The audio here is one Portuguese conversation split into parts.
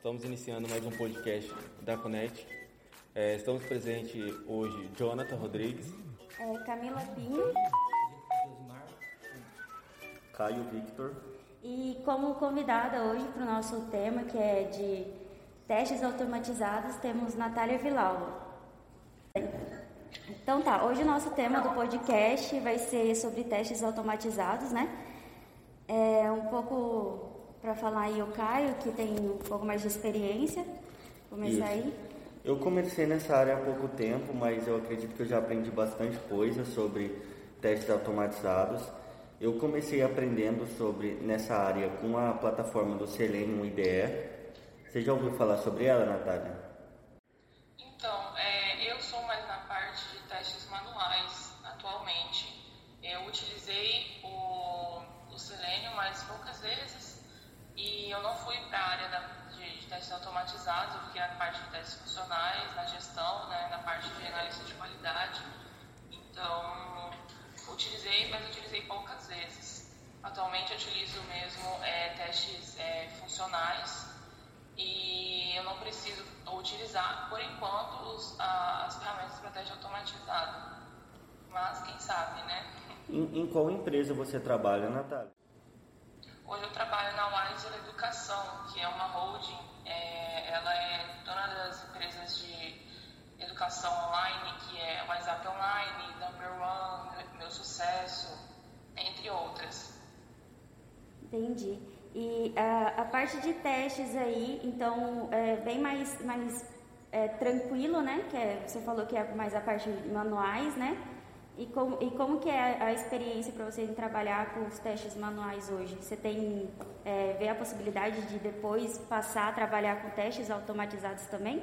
Estamos iniciando mais um podcast da Conet. É, estamos presentes hoje Jonathan Rodrigues, é, Camila Pinho, Caio Victor. E como convidada hoje para o nosso tema, que é de testes automatizados, temos Natália Vilaula. Então tá, hoje o nosso tema do podcast vai ser sobre testes automatizados, né? É um pouco para falar aí o Caio, que tem um pouco mais de experiência. Começar Isso. aí. Eu comecei nessa área há pouco tempo, mas eu acredito que eu já aprendi bastante coisa sobre testes automatizados. Eu comecei aprendendo sobre nessa área com a plataforma do Selenium IDE. Você já ouviu falar sobre ela, Natália? Então, é, eu sou mais na parte de testes manuais atualmente. Eu utilizei o, o Selenium mais poucas vezes e eu não fui para a área da, de, de, testes automatizados, eu fiquei na parte de testes funcionais, na gestão, né, na parte de análise de qualidade. Então, utilizei, mas utilizei poucas vezes. Atualmente eu utilizo mesmo é, testes é, funcionais e eu não preciso utilizar, por enquanto, os, a, as ferramentas para teste automatizado. Mas quem sabe, né? Em, em qual empresa você trabalha, Natália? Hoje eu trabalho na Wiser Educação, que é uma holding, é, ela é dona das empresas de educação online, que é WhatsApp Online, Number One, Meu Sucesso, entre outras. Entendi. E a, a parte de testes aí, então, é bem mais, mais é, tranquilo, né? Que é, você falou que é mais a parte manuais, né? E como, e como que é a experiência para você trabalhar com os testes manuais hoje? Você tem é, vê a possibilidade de depois passar a trabalhar com testes automatizados também?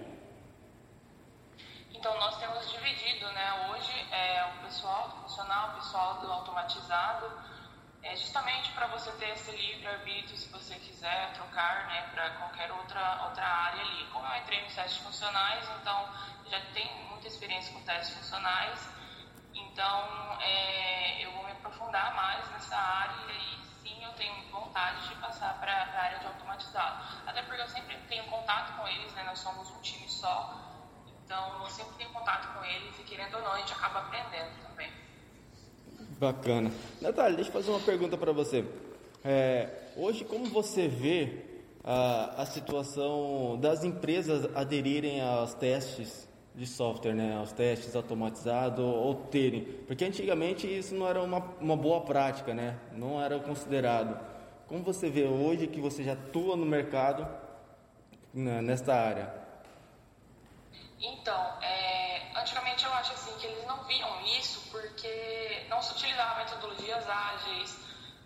Então nós temos dividido, né? Hoje é o pessoal do funcional, o pessoal do automatizado, é justamente para você ter esse livre arbítrio, se você quiser trocar, né, para qualquer outra outra área ali. Como eu entrei nos testes funcionais, então já tenho muita experiência com testes funcionais então, é, eu vou me aprofundar mais nessa área e sim, eu tenho vontade de passar para a área de automatizado. Até porque eu sempre tenho contato com eles, né? Nós somos um time só. Então, eu sempre tenho contato com eles e, querendo ou não, a gente acaba aprendendo também. Bacana. Natália, deixa eu fazer uma pergunta para você. É, hoje, como você vê a, a situação das empresas aderirem aos testes de software, né, os testes automatizados ou terem, porque antigamente isso não era uma, uma boa prática, né, não era considerado. Como você vê hoje que você já atua no mercado né, nesta área? Então, é, antigamente eu acho assim que eles não viam isso porque não se utilizava metodologias ágeis,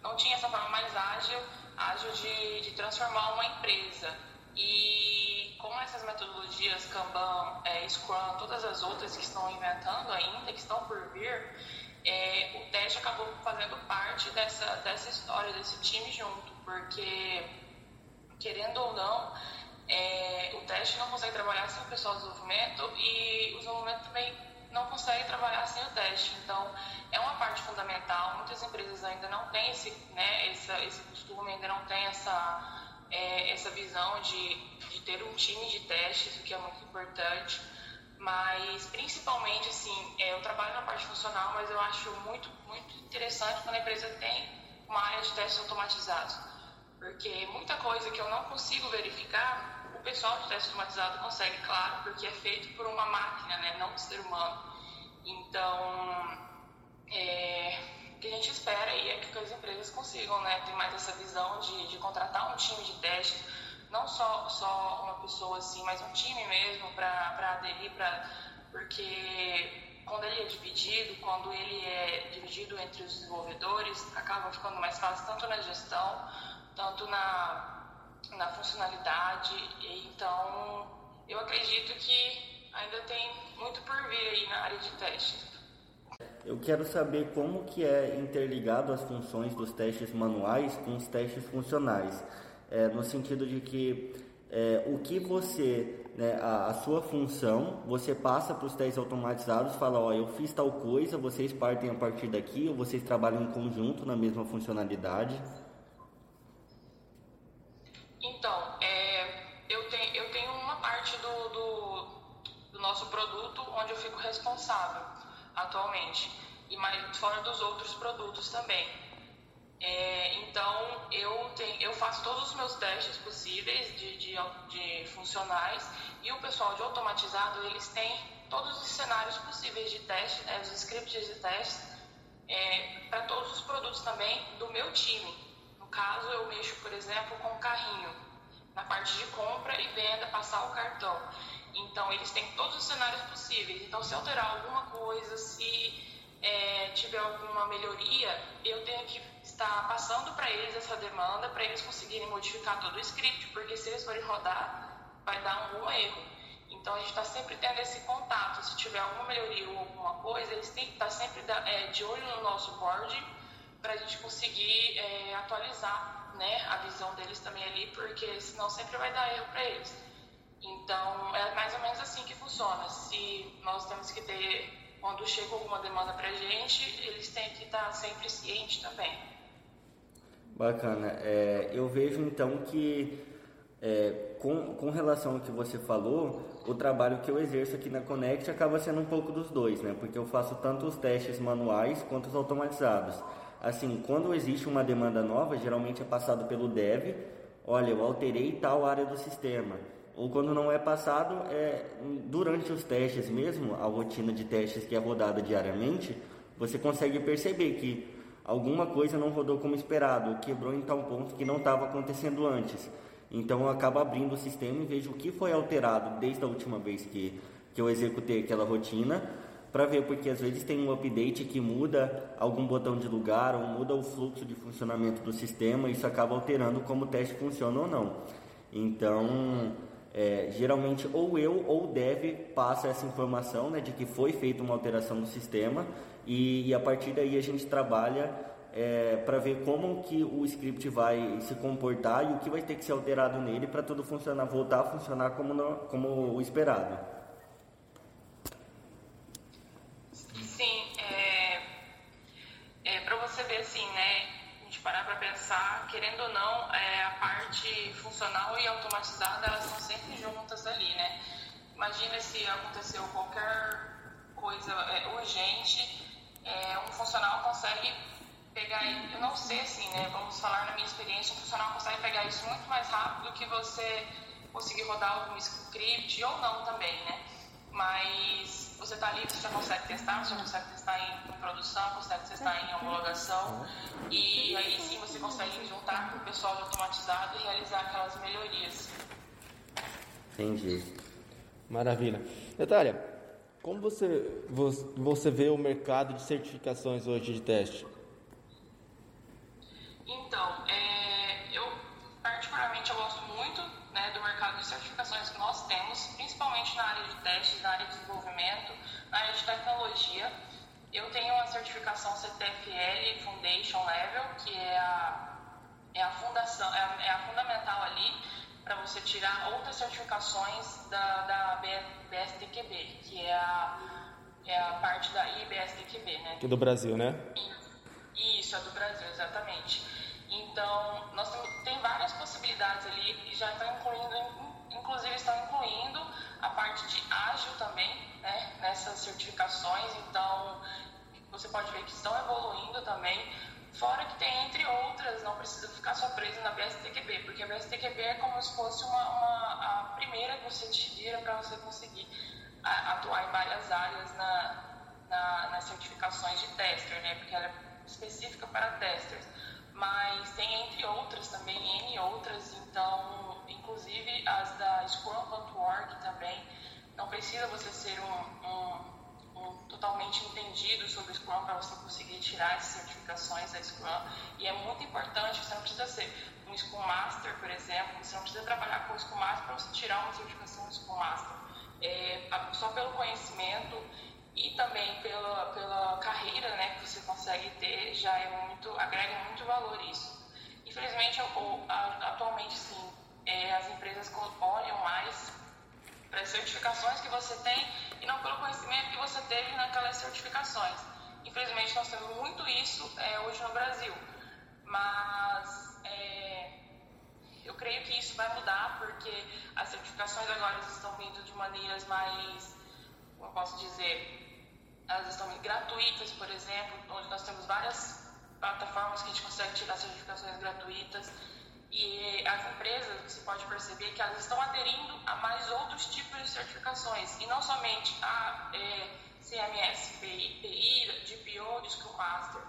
não tinha essa forma mais ágil, ágil de, de transformar uma empresa. E como essas metodologias Kanban, é, Scrum, todas as outras que estão inventando ainda, que estão por vir, é, o teste acabou fazendo parte dessa, dessa história, desse time junto, porque, querendo ou não, é, o teste não consegue trabalhar sem o pessoal do desenvolvimento e o desenvolvimento também não consegue trabalhar sem o teste. Então, é uma parte fundamental. Muitas empresas ainda não têm esse, né, essa, esse costume, ainda não têm essa é, essa visão de, de ter um time de testes, o que é muito importante. Mas, principalmente, assim, é, eu trabalho na parte funcional, mas eu acho muito, muito interessante quando a empresa tem uma área de testes automatizados. Porque muita coisa que eu não consigo verificar, o pessoal de teste automatizado consegue, claro, porque é feito por uma máquina, né, não um ser humano. Então, que as empresas consigam né, ter mais essa visão de, de contratar um time de teste, não só, só uma pessoa assim, mas um time mesmo para aderir, pra, porque quando ele é dividido, quando ele é dividido entre os desenvolvedores, acaba ficando mais fácil tanto na gestão, tanto na, na funcionalidade. Então, eu acredito que ainda tem muito por vir aí na área de testes. Eu quero saber como que é interligado as funções dos testes manuais com os testes funcionais, é, no sentido de que é, o que você, né, a, a, sua função, você passa para os testes automatizados, fala, ó, eu fiz tal coisa, vocês partem a partir daqui, ou vocês trabalham em conjunto na mesma funcionalidade? Então, é, eu, tenho, nosso produto, onde eu fico responsável atualmente, e mais fora dos outros produtos também. É, então, eu, tenho, eu faço todos os meus testes possíveis de, de, de funcionais e o pessoal de automatizado, eles têm todos os cenários possíveis de teste, né, os scripts de teste, é, para todos os produtos também do meu time. No caso, eu mexo, por exemplo, com o carrinho, na parte de compra e venda, passar o cartão. Então, eles têm todos os cenários possíveis. Então, se alterar alguma coisa, se é, tiver alguma melhoria, eu tenho que estar passando para eles essa demanda, para eles conseguirem modificar todo o script, porque se eles forem rodar, vai dar algum erro. Então a gente está sempre tendo esse contato. Se tiver alguma melhoria ou alguma coisa, eles têm que estar sempre é, de olho no nosso board para a gente conseguir é, atualizar né, a visão deles também ali, porque senão sempre vai dar erro para eles. Então é mais ou menos assim que funciona. Se nós temos que ter, quando chega alguma demanda para a gente, eles têm que estar sempre cientes também. Bacana. É, eu vejo então que é, com, com relação ao que você falou, o trabalho que eu exerço aqui na Connect acaba sendo um pouco dos dois, né? Porque eu faço tanto os testes manuais quanto os automatizados. Assim, quando existe uma demanda nova, geralmente é passado pelo dev, olha, eu alterei tal área do sistema. Ou quando não é passado, é durante os testes mesmo, a rotina de testes que é rodada diariamente, você consegue perceber que alguma coisa não rodou como esperado, quebrou em tal ponto que não estava acontecendo antes. Então eu acabo abrindo o sistema e vejo o que foi alterado desde a última vez que, que eu executei aquela rotina para ver, porque às vezes tem um update que muda algum botão de lugar ou muda o fluxo de funcionamento do sistema e isso acaba alterando como o teste funciona ou não. Então, é, geralmente ou eu ou o dev passa essa informação né, de que foi feita uma alteração no sistema e, e a partir daí a gente trabalha é, para ver como que o script vai se comportar e o que vai ter que ser alterado nele para tudo funcionar, voltar a funcionar como, no, como o esperado. Imagina se aconteceu qualquer coisa é, urgente, é, um funcional consegue pegar, eu não sei assim, né? Vamos falar na minha experiência, um funcional consegue pegar isso muito mais rápido do que você conseguir rodar algum script ou não também, né? Mas você está ali, você já consegue testar, você já consegue testar em, produção, consegue testar em homologação e aí sim você consegue juntar com o pessoal automatizado e realizar aquelas melhorias. Entendi. Maravilha. Natália, como você, você vê o mercado de certificações hoje de teste? Então, é, eu particularmente eu gosto muito né, do mercado de certificações que nós temos, principalmente na área de testes, na área de desenvolvimento, na área de tecnologia. Eu tenho uma certificação CTFL Foundation Level, que é a, é a fundação, é a, é a fundamental ali para você tirar outras certificações da, da BSTQB, que é a, é a parte da IBSTQB, né? Que é do Brasil, né? Isso, é do Brasil, exatamente. Então, nós temos, tem várias possibilidades ali e já estão incluindo, inclusive estão incluindo a parte de ágil também, né, nessas certificações. Então, você pode ver que estão evoluindo também. Fora que tem, entre outras, não precisa ficar só preso na BSTQB, porque a BSTQB é como se fosse uma, uma a primeira que você tira para você conseguir atuar em várias áreas na, na, nas certificações de tester, né, porque ela é específica para testers mas tem entre outras também, N outras, então, inclusive as da Scrum.org também. Não precisa você ser um, um, um totalmente entendido sobre Scrum para você conseguir tirar as certificações da Scrum. E é muito importante, você não precisa ser um Scrum Master, por exemplo, você não precisa trabalhar com Scrum Master para você tirar uma certificação Scrum Master. É, só pelo conhecimento e também pela, pela carreira né, que você consegue ter, já é muito, agrega muito valor isso. Infelizmente, atualmente, sim, é, as empresas olham mais certificações que você tem e não pelo conhecimento que você teve naquelas certificações. Infelizmente, nós temos muito isso é, hoje no Brasil, mas é, eu creio que isso vai mudar porque as certificações agora estão vindo de maneiras mais como eu posso dizer, elas estão gratuitas, por exemplo, onde nós temos várias plataformas que a gente consegue tirar certificações gratuitas. E as empresas, você pode perceber que elas estão aderindo a mais outros tipos de certificações, e não somente a é, CMS, PI, PI, de Scrum Master.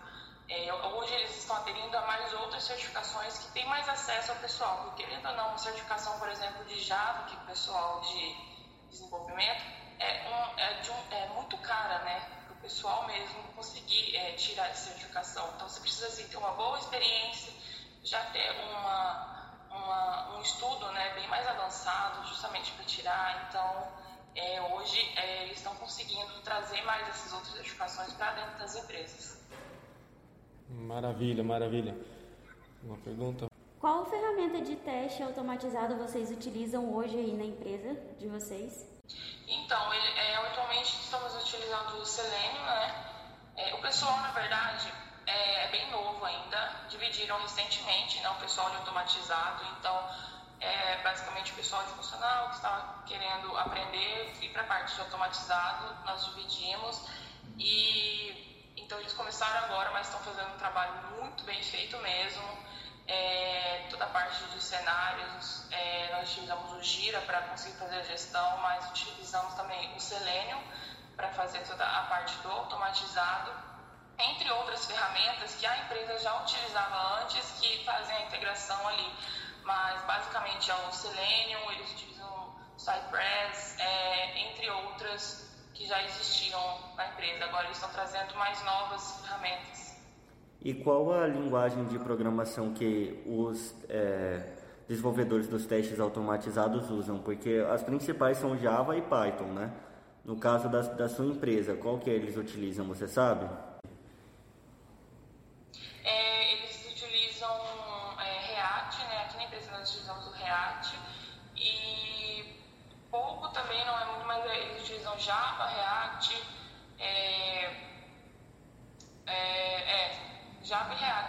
É, hoje eles estão aderindo a mais outras certificações que têm mais acesso ao pessoal, porque querendo ou não, uma certificação, por exemplo, de Java, que o pessoal de desenvolvimento, é, um, é, de um, é muito cara, né? Para o pessoal mesmo conseguir é, tirar essa certificação. Então você precisa assim, ter uma boa experiência, já ter uma, uma, um estudo né, bem mais avançado, justamente para tirar. Então, é, hoje é, eles estão conseguindo trazer mais essas outras certificações para dentro das empresas. Maravilha, maravilha. Uma pergunta? Qual ferramenta de teste automatizado vocês utilizam hoje aí na empresa de vocês? Então, ele, é, atualmente estamos utilizando o Selenium, né? É, o pessoal, na verdade, é, é, bem novo ainda. Dividiram recentemente, né? O pessoal de automatizado. Então, é, basicamente o pessoal de funcional que estava querendo aprender e para a parte de automatizado, nós dividimos. E então eles começaram agora, mas estão fazendo um trabalho muito bem feito mesmo. É, toda a parte de cenários, é, nós utilizamos o Gira para conseguir fazer a gestão, mas utilizamos também o Selenium para fazer toda a parte do automatizado, entre outras ferramentas que a empresa já utilizava antes, que fazem a integração ali. Mas basicamente é o Selenium, eles utilizam Cypress, é, entre outras que já existiam na empresa. Agora eles estão trazendo mais novas ferramentas. E qual a linguagem de programação que os é, desenvolvedores dos testes automatizados usam? Porque as principais são Java e Python, né? No caso da, da sua empresa, qual que eles utilizam, você sabe?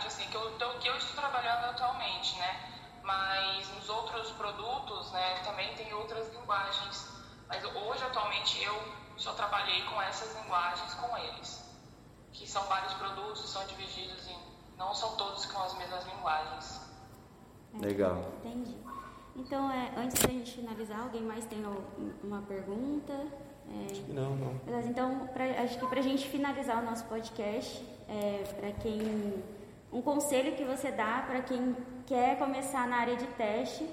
Assim, que eu, que eu estou trabalhando atualmente, né? Mas nos outros produtos, né, também tem outras linguagens. Mas hoje, atualmente, eu só trabalhei com essas linguagens com eles. Que são vários produtos, são divididos em... Não são todos com as mesmas linguagens. Legal. Entendi. Então, é, antes da gente finalizar, alguém mais tem uma pergunta? É, acho que não, não. Então, pra, acho que para a gente finalizar o nosso podcast, é, para quem um conselho que você dá para quem quer começar na área de teste,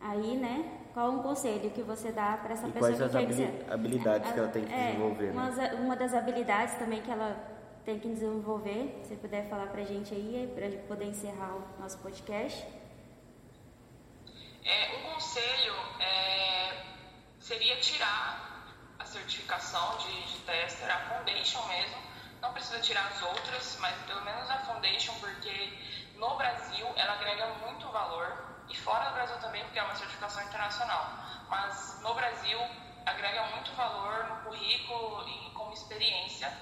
aí, né? Qual um conselho que você dá para essa e pessoa quais as que quer habilidades que ela tem que é, desenvolver? Uma, né? uma das habilidades também que ela tem que desenvolver, se puder falar para a gente aí, para poder encerrar o nosso podcast. É, um conselho é, seria tirar certificação de, de tester, a foundation mesmo, não precisa tirar as outras, mas pelo menos a Foundation, porque no Brasil ela agrega muito valor, e fora do Brasil também, porque é uma certificação internacional. Mas no Brasil agrega muito valor no currículo e como experiência.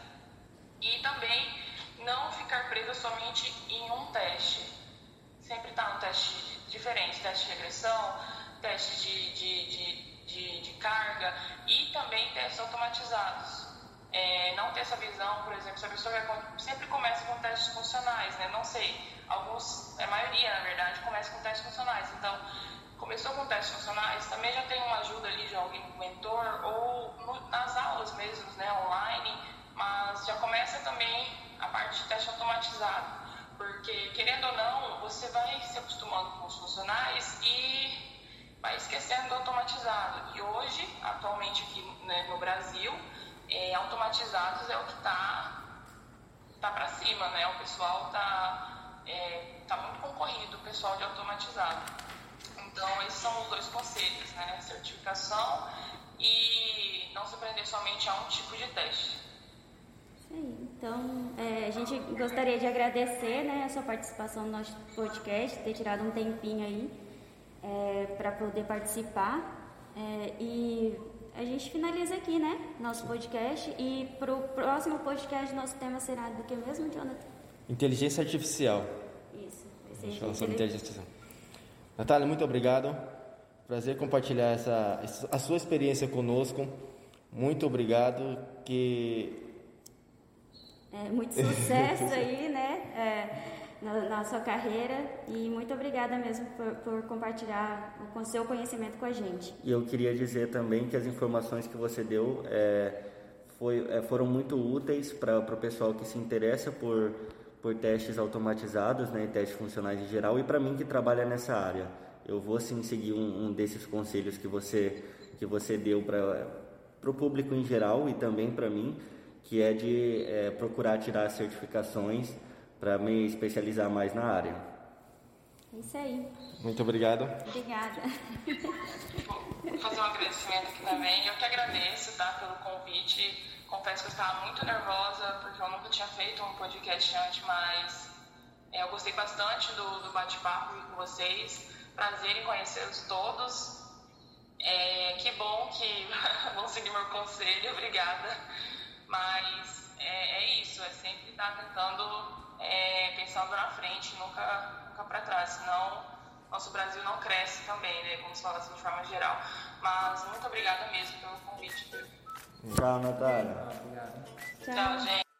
E também não ficar presa somente em um teste. Sempre estar tá um teste diferente, teste de regressão, teste de, de, de, de, de carga e também testes automatizados é, não ter essa visão, por exemplo, se a pessoa sempre começa com testes funcionais, né? Não sei, alguns, a maioria, na verdade, começa com testes funcionais. Então, começou com testes funcionais, também já tem uma ajuda ali de alguém, um mentor, ou no, nas aulas mesmo, né, online, mas já começa também a parte de teste automatizado. Porque, querendo ou não, você vai se acostumando com os funcionais e vai esquecendo do automatizado. E hoje, atualmente aqui né, no Brasil, é, automatizados é o que está tá, tá para cima, né? O pessoal está é, tá muito concorrido, o pessoal de automatizado. Então, esses são os dois conselhos, né? Certificação e não se prender somente a um tipo de teste. Aí. Então, é, a gente gostaria de agradecer né, a sua participação no nosso podcast, ter tirado um tempinho aí é, para poder participar. É, e a gente finaliza aqui, né? Nosso podcast. E para o próximo podcast, nosso tema será do que mesmo, Jonathan? Inteligência artificial. Isso. Ser falar sobre inteligência artificial. Natália, muito obrigado. Prazer compartilhar essa, a sua experiência conosco. Muito obrigado, que... É, muito sucesso aí, né? É, na, na, sua carreira e muito obrigada mesmo por, por compartilhar o seu conhecimento com a gente. E eu queria dizer também que as informações que você deu é, foi, é, foram muito úteis para o pessoal que se interessa por, por testes automatizados, né, testes funcionais em geral, e para mim que trabalha nessa área. Eu vou sim seguir um, um desses conselhos que você, que você deu para o público em geral e também para mim, que é de é, procurar tirar certificações para me especializar mais na área. É isso aí. Muito obrigado. Obrigada. Vou fazer um agradecimento aqui também. Eu que agradeço tá, pelo convite. Confesso que eu estava muito nervosa, porque eu nunca tinha feito um podcast antes, mas é, eu gostei bastante do, do bate-papo com vocês. Prazer em conhecê-los todos. É, que bom que vão seguir meu conselho, obrigada. Mas é, é isso, é sempre estar tentando, é, pensando na frente, nunca, nunca para trás, senão nosso Brasil não cresce também, né? Vamos falar assim de forma geral. Mas muito obrigada mesmo pelo convite. Tchau, Natália. Tchau, Tchau gente.